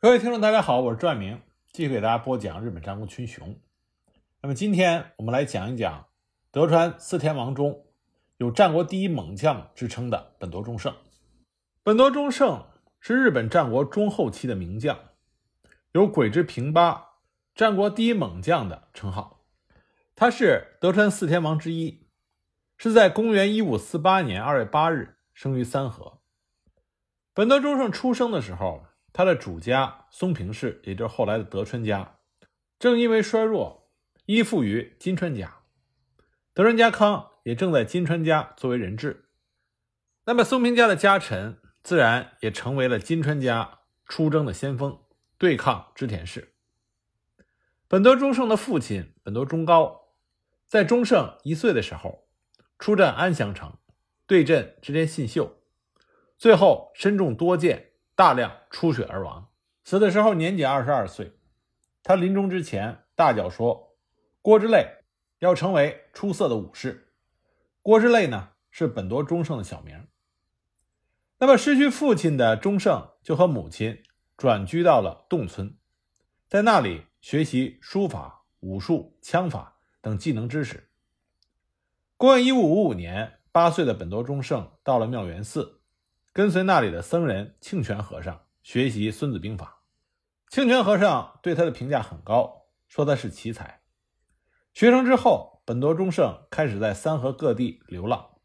各位听众，大家好，我是朱爱明，继续给大家播讲日本战国群雄。那么今天我们来讲一讲德川四天王中有战国第一猛将之称的本多忠胜。本多忠胜是日本战国中后期的名将，有“鬼之平八”、“战国第一猛将”的称号。他是德川四天王之一，是在公元一五四八年二月八日生于三河。本多忠胜出生的时候。他的主家松平氏，也就是后来的德川家，正因为衰弱，依附于金川家。德川家康也正在金川家作为人质。那么松平家的家臣，自然也成为了金川家出征的先锋，对抗织田氏。本多忠胜的父亲本多忠高，在忠胜一岁的时候，出战安详城，对阵织田信秀，最后身中多箭。大量出血而亡，死的时候年仅二十二岁。他临终之前大叫说：“郭之类要成为出色的武士。”郭之类呢是本多忠胜的小名。那么失去父亲的忠胜就和母亲转居到了洞村，在那里学习书法、武术、枪法等技能知识。公元一五五五年，八岁的本多忠胜到了妙元寺。跟随那里的僧人庆泉和尚学习《孙子兵法》，庆泉和尚对他的评价很高，说他是奇才。学成之后，本多忠胜开始在三河各地流浪。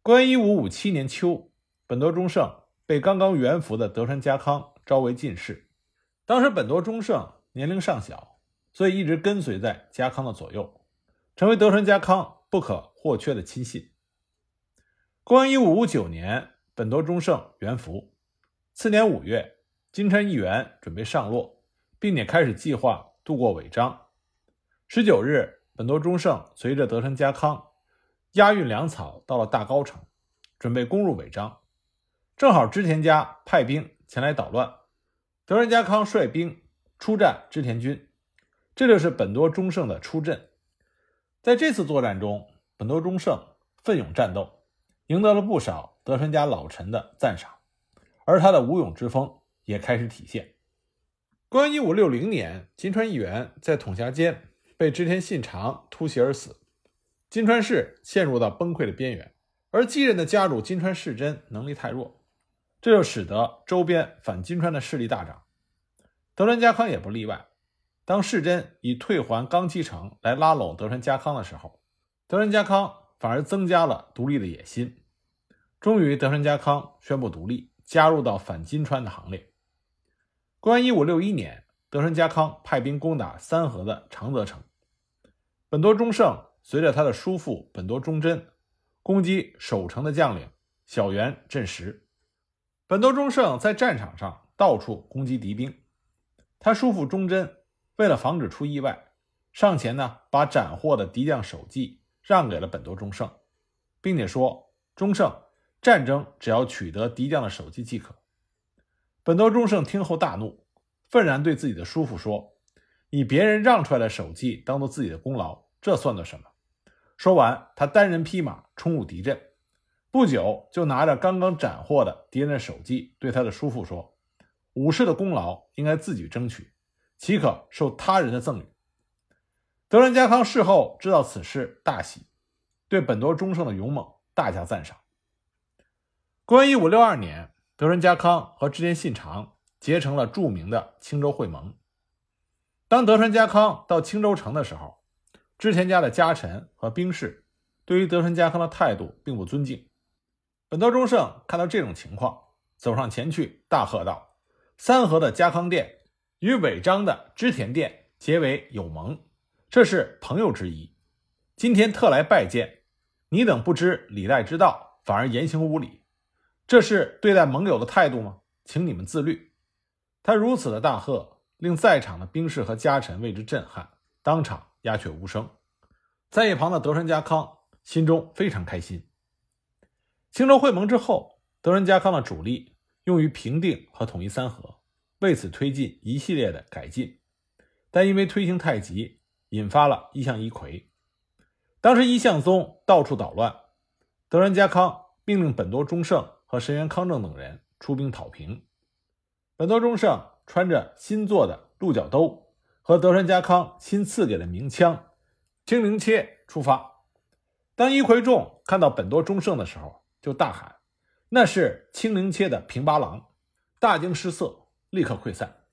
公元一五五七年秋，本多忠胜被刚刚元服的德川家康招为进士。当时本多忠胜年龄尚小，所以一直跟随在家康的左右，成为德川家康不可或缺的亲信。公元一五五九年。本多忠胜元服，次年五月，金川议员准备上洛，并且开始计划渡过尾张。十九日，本多忠胜随着德川家康押运粮草到了大高城，准备攻入尾张。正好织田家派兵前来捣乱，德川家康率兵出战织田军，这就是本多忠胜的出阵。在这次作战中，本多忠胜奋勇战斗，赢得了不少。德川家老臣的赞赏，而他的武勇之风也开始体现。公元一五六零年，金川议员在统辖间被织田信长突袭而死，金川氏陷入到崩溃的边缘。而继任的家主金川世真能力太弱，这就使得周边反金川的势力大涨。德川家康也不例外。当世真以退还冈崎城来拉拢德川家康的时候，德川家康反而增加了独立的野心。终于，德川家康宣布独立，加入到反金川的行列。公元一五六一年，德川家康派兵攻打三河的长泽城，本多忠胜随着他的叔父本多忠贞攻击守城的将领小原镇实。本多忠胜在战场上到处攻击敌兵，他叔父忠贞为了防止出意外，上前呢把斩获的敌将首级让给了本多忠胜，并且说忠胜。战争只要取得敌将的首级即可。本多忠胜听后大怒，愤然对自己的叔父说：“以别人让出来的首级当做自己的功劳，这算得什么？”说完，他单人匹马冲入敌阵，不久就拿着刚刚斩获的敌人的首级，对他的叔父说：“武士的功劳应该自己争取，岂可受他人的赠与？”德川家康事后知道此事，大喜，对本多忠胜的勇猛大加赞赏。公元一五六二年，德川家康和织田信长结成了著名的青州会盟。当德川家康到青州城的时候，织田家的家臣和兵士对于德川家康的态度并不尊敬。本多忠胜看到这种情况，走上前去，大喝道：“三河的家康殿与尾张的织田殿结为友盟，这是朋友之谊。今天特来拜见，你等不知礼待之道，反而言行无礼。”这是对待盟友的态度吗？请你们自律。他如此的大喝，令在场的兵士和家臣为之震撼，当场鸦雀无声。在一旁的德川家康心中非常开心。青州会盟之后，德川家康的主力用于平定和统一三河，为此推进一系列的改进，但因为推行太急，引发了一向一揆。当时一向宗到处捣乱，德川家康命令本多忠胜。和神原康正等人出兵讨平。本多忠胜穿着新做的鹿角兜和德川家康新赐给的名枪“青灵切”出发。当伊奎众看到本多忠胜的时候，就大喊：“那是青灵切的平八郎！”大惊失色，立刻溃散。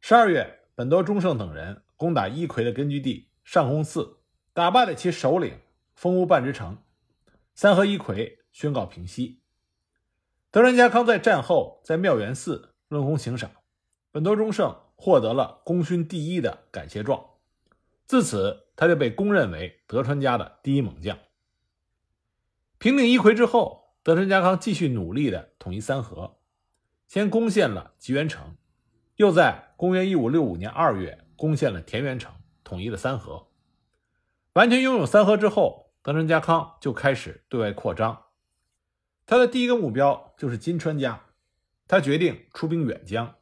十二月，本多忠胜等人攻打伊奎的根据地上宫寺，打败了其首领丰屋半之城。三河一揆宣告平息。德川家康在战后在妙元寺论功行赏，本多忠胜获得了功勋第一的感谢状。自此，他就被公认为德川家的第一猛将。平定伊揆之后，德川家康继续努力的统一三河，先攻陷了吉原城，又在公元一五六五年二月攻陷了田园城，统一了三河。完全拥有三河之后。德川家康就开始对外扩张，他的第一个目标就是金川家，他决定出兵远江。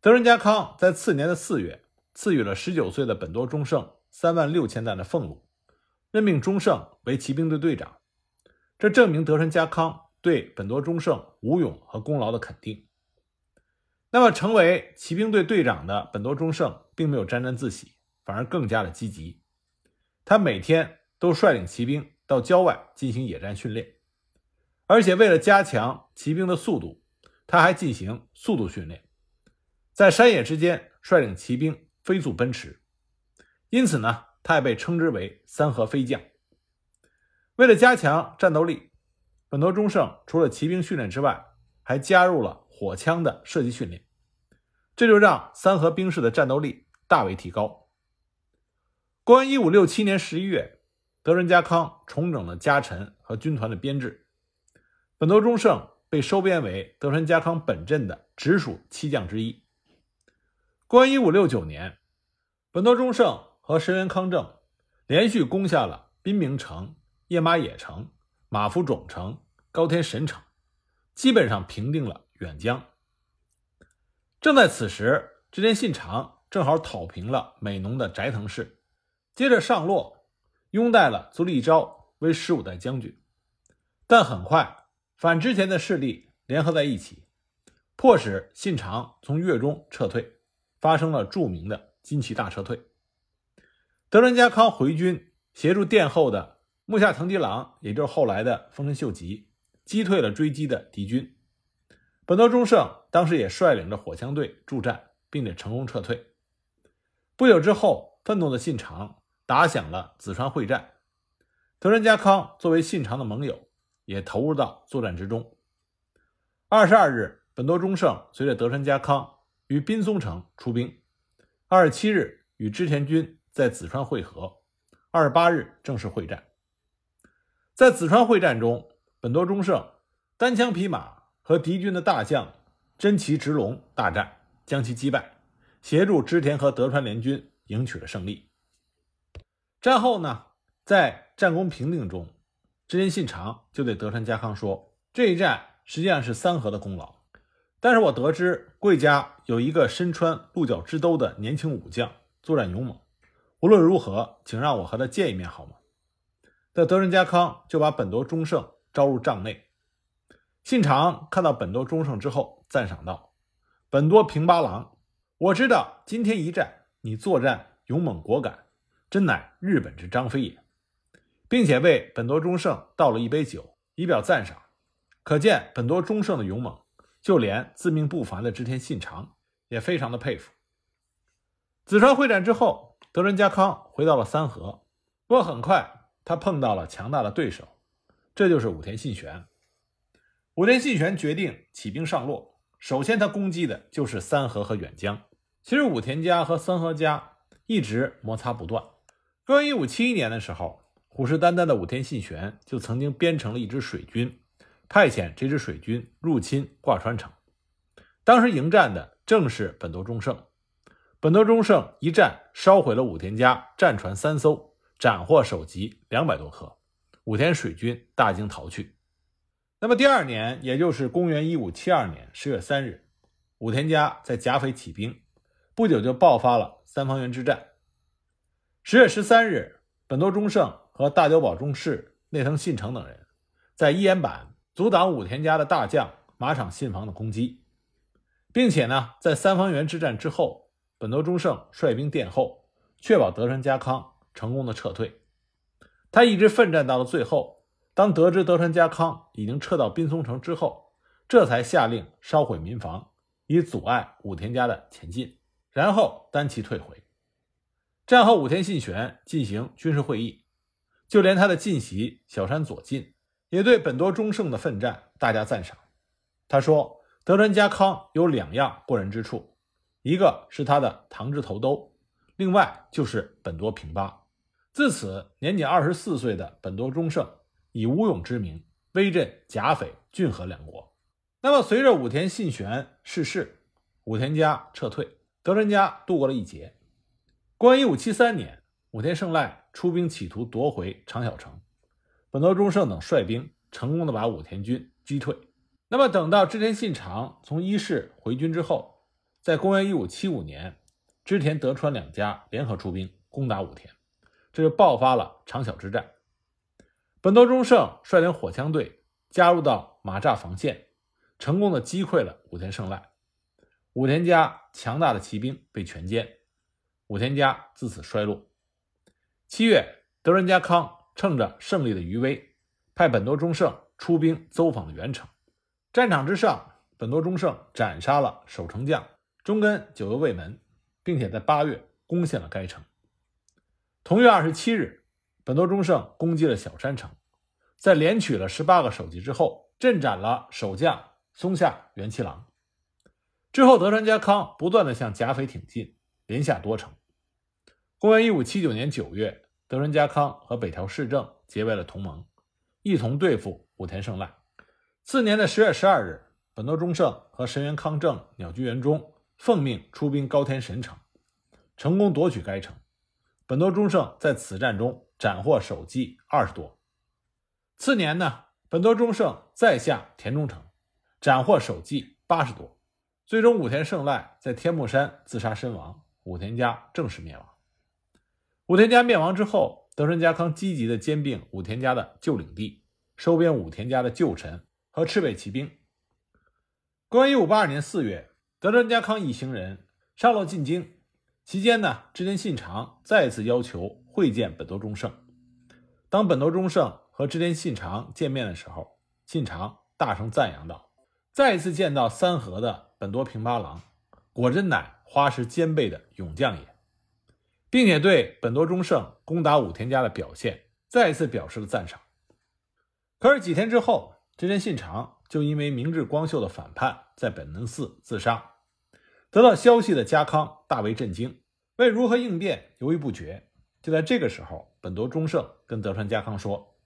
德川家康在次年的四月赐予了十九岁的本多忠胜三万六千担的俸禄，任命忠胜为骑兵队队长，这证明德川家康对本多忠胜武勇和功劳的肯定。那么，成为骑兵队队长的本多忠胜并没有沾沾自喜，反而更加的积极，他每天。都率领骑兵到郊外进行野战训练，而且为了加强骑兵的速度，他还进行速度训练，在山野之间率领骑兵飞速奔驰。因此呢，他也被称之为“三河飞将”。为了加强战斗力，本多忠胜除了骑兵训练之外，还加入了火枪的射击训练，这就让三河兵士的战斗力大为提高。公元一五六七年十一月。德川家康重整了家臣和军团的编制，本多忠胜被收编为德川家康本阵的直属七将之一。公元一五六九年，本多忠胜和石原康正连续攻下了滨明城、叶马野城、马夫冢城、高田神城，基本上平定了远江。正在此时，织田信长正好讨平了美浓的斋藤氏，接着上洛。拥戴了足利昭为十五代将军，但很快反之前的势力联合在一起，迫使信长从越中撤退，发生了著名的金崎大撤退。德川家康回军协助殿后的木下藤吉郎，也就是后来的丰臣秀吉，击退了追击的敌军。本多忠胜当时也率领着火枪队助战，并且成功撤退。不久之后，愤怒的信长。打响了紫川会战，德川家康作为信长的盟友，也投入到作战之中。二十二日，本多忠胜随着德川家康于滨松城出兵。二十七日，与织田军在紫川会合。二十八日，正式会战。在紫川会战中，本多忠胜单枪匹马和敌军的大将真崎直隆大战，将其击败，协助织田和德川联军赢取了胜利。战后呢，在战功平定中，织田信长就对德川家康说：“这一战实际上是三河的功劳，但是我得知贵家有一个身穿鹿角之兜的年轻武将，作战勇猛。无论如何，请让我和他见一面好吗？”那德川家康就把本多忠胜招入帐内。信长看到本多忠胜之后，赞赏道：“本多平八郎，我知道今天一战你作战勇猛果敢。”真乃日本之张飞也，并且为本多忠胜倒了一杯酒，以表赞赏。可见本多忠胜的勇猛，就连自命不凡的织田信长也非常的佩服。紫川会战之后，德川家康回到了三河，不过很快他碰到了强大的对手，这就是武田信玄。武田信玄决定起兵上洛，首先他攻击的就是三河和远江。其实武田家和三河家一直摩擦不断。公元一五七一年的时候，虎视眈眈的武田信玄就曾经编成了一支水军，派遣这支水军入侵挂川城。当时迎战的正是本多忠胜。本多忠胜一战烧毁了武田家战船三艘，斩获首级两百多颗，武田水军大惊逃去。那么第二年，也就是公元一五七二年十月三日，武田家在甲斐起兵，不久就爆发了三方原之战。十月十三日，本多忠胜和大久保忠士、内藤信成等人在伊岩坂阻挡武田家的大将马场信房的攻击，并且呢，在三方原之战之后，本多忠胜率兵殿后，确保德川家康成功的撤退。他一直奋战到了最后，当得知德川家康已经撤到滨松城之后，这才下令烧毁民房，以阻碍武田家的前进，然后单骑退回。战后，武田信玄进行军事会议，就连他的近袭小山左近也对本多忠胜的奋战大加赞赏。他说：“德川家康有两样过人之处，一个是他的唐之头兜，另外就是本多平八。”自此，年仅二十四岁的本多忠胜以武勇之名威震甲斐、骏河两国。那么，随着武田信玄逝世，武田家撤退，德川家度过了一劫。公元一五七三年，武田胜赖出兵企图夺回长小城，本多忠胜等率兵成功的把武田军击退。那么，等到织田信长从伊势回军之后，在公元一五七五年，织田德川两家联合出兵攻打武田。这就爆发了长小之战。本多忠胜率领火枪队加入到马栅防线，成功的击溃了武田胜赖。武田家强大的骑兵被全歼，武田家自此衰落。七月，德川家康趁着胜利的余威，派本多忠胜出兵走访了原城。战场之上，本多忠胜斩杀了守城将中根久右卫门，并且在八月攻陷了该城。同月二十七日，本多忠胜攻击了小山城，在连取了十八个首级之后，阵斩了守将松下元七郎。之后，德川家康不断的向甲斐挺进，连下多城。公元一五七九年九月，德川家康和北条氏政结为了同盟，一同对付武田胜赖。次年的十月十二日，本多忠胜和神原康正、鸟居元忠奉命出兵高田神城，成功夺取该城。本多忠胜在此战中斩获首级二十多。次年呢，本多忠胜再下田中城，斩获首级八十多。最终，武田胜赖在天目山自杀身亡，武田家正式灭亡。武田家灭亡之后，德川家康积极的兼并武田家的旧领地，收编武田家的旧臣和赤卫骑兵。公元一五八二年四月，德川家康一行人上洛进京。期间呢，织田信长再次要求会见本多忠胜。当本多忠胜和织田信长见面的时候，信长大声赞扬道：“再一次见到三河的本多平八郎，果真乃花式兼备的勇将也。”并且对本多忠胜攻打武田家的表现再一次表示了赞赏。可是几天之后，织田信长就因为明智光秀的反叛，在本能寺自杀。得到消息的家康大为震惊，为如何应变犹豫不决。就在这个时候，本多忠胜跟德川家康说：“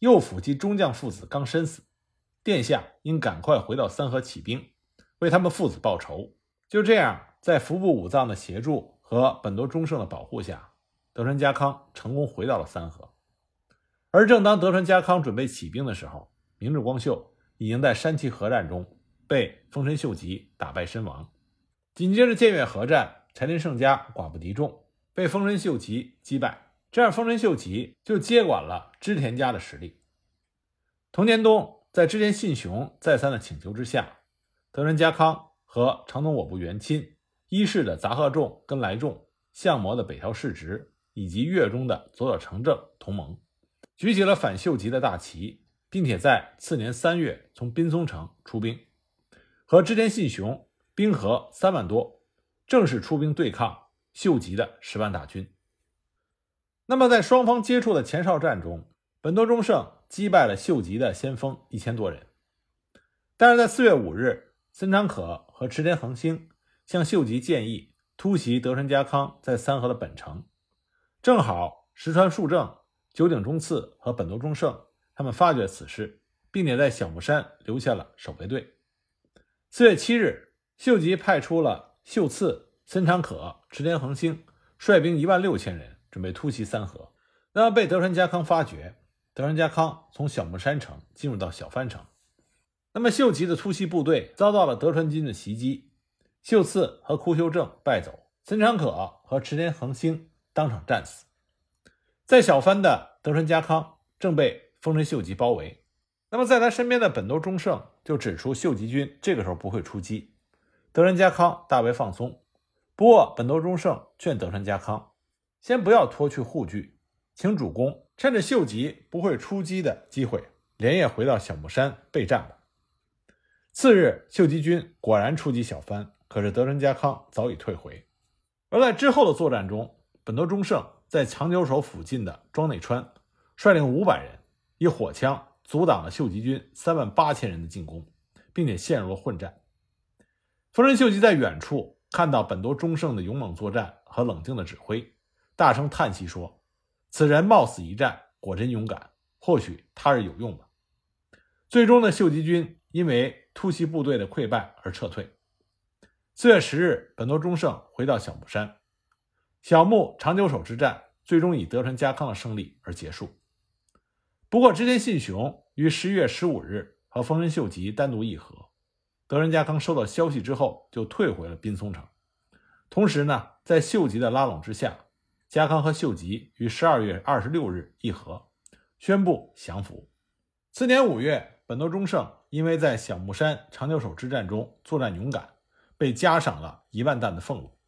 右辅及中将父子刚身死，殿下应赶快回到三河起兵，为他们父子报仇。”就这样，在服部武藏的协助和本多忠胜的保护下，德川家康成功回到了三河。而正当德川家康准备起兵的时候，明智光秀已经在山崎合战中被丰臣秀吉打败身亡。紧接着，建越合战，柴田胜家寡不敌众，被丰臣秀吉击败。这样，丰臣秀吉就接管了织田家的实力。同年冬，在织田信雄再三的请求之下，德川家康和长东我部元亲、伊势的杂贺众跟来众、相模的北条氏直以及越中的佐佐成政同盟，举起了反秀吉的大旗，并且在次年三月从滨松城出兵，和织田信雄。兵合三万多，正式出兵对抗秀吉的十万大军。那么，在双方接触的前哨战中，本多忠胜击败了秀吉的先锋一千多人。但是在四月五日，森长可和池田恒兴向秀吉建议突袭德川家康在三河的本城，正好石川树正、九井忠次和本多忠胜他们发觉此事，并且在小木山留下了守备队。四月七日。秀吉派出了秀次、森长可、池田恒兴，率兵一万六千人，准备突袭三河。那么被德川家康发觉，德川家康从小木山城进入到小藩城。那么秀吉的突袭部队遭到了德川军的袭击，秀次和枯修正败走，森长可和池田恒兴当场战死。在小藩的德川家康正被丰臣秀吉包围，那么在他身边的本多忠胜就指出，秀吉军这个时候不会出击。德川家康大为放松。不过，本多忠胜劝德川家康先不要脱去护具，请主公趁着秀吉不会出击的机会，连夜回到小木山备战吧。次日，秀吉军果然出击小藩，可是德川家康早已退回。而在之后的作战中，本多忠胜在长久手附近的庄内川，率领五百人以火枪阻挡了秀吉军三万八千人的进攻，并且陷入了混战。丰臣秀吉在远处看到本多忠胜的勇猛作战和冷静的指挥，大声叹息说：“此人冒死一战，果真勇敢。或许他日有用吧。”最终的秀吉军因为突袭部队的溃败而撤退。四月十日，本多忠胜回到小木山，小木长久手之战最终以德川家康的胜利而结束。不过，织田信雄于十一月十五日和丰臣秀吉单独议和，德川家康收到消息之后就退回了滨松城。同时呢，在秀吉的拉拢之下，家康和秀吉于十二月二十六日议和，宣布降服。次年五月。本多忠胜因为在小木山长久手之战中作战勇敢，被加赏了一万担的俸禄。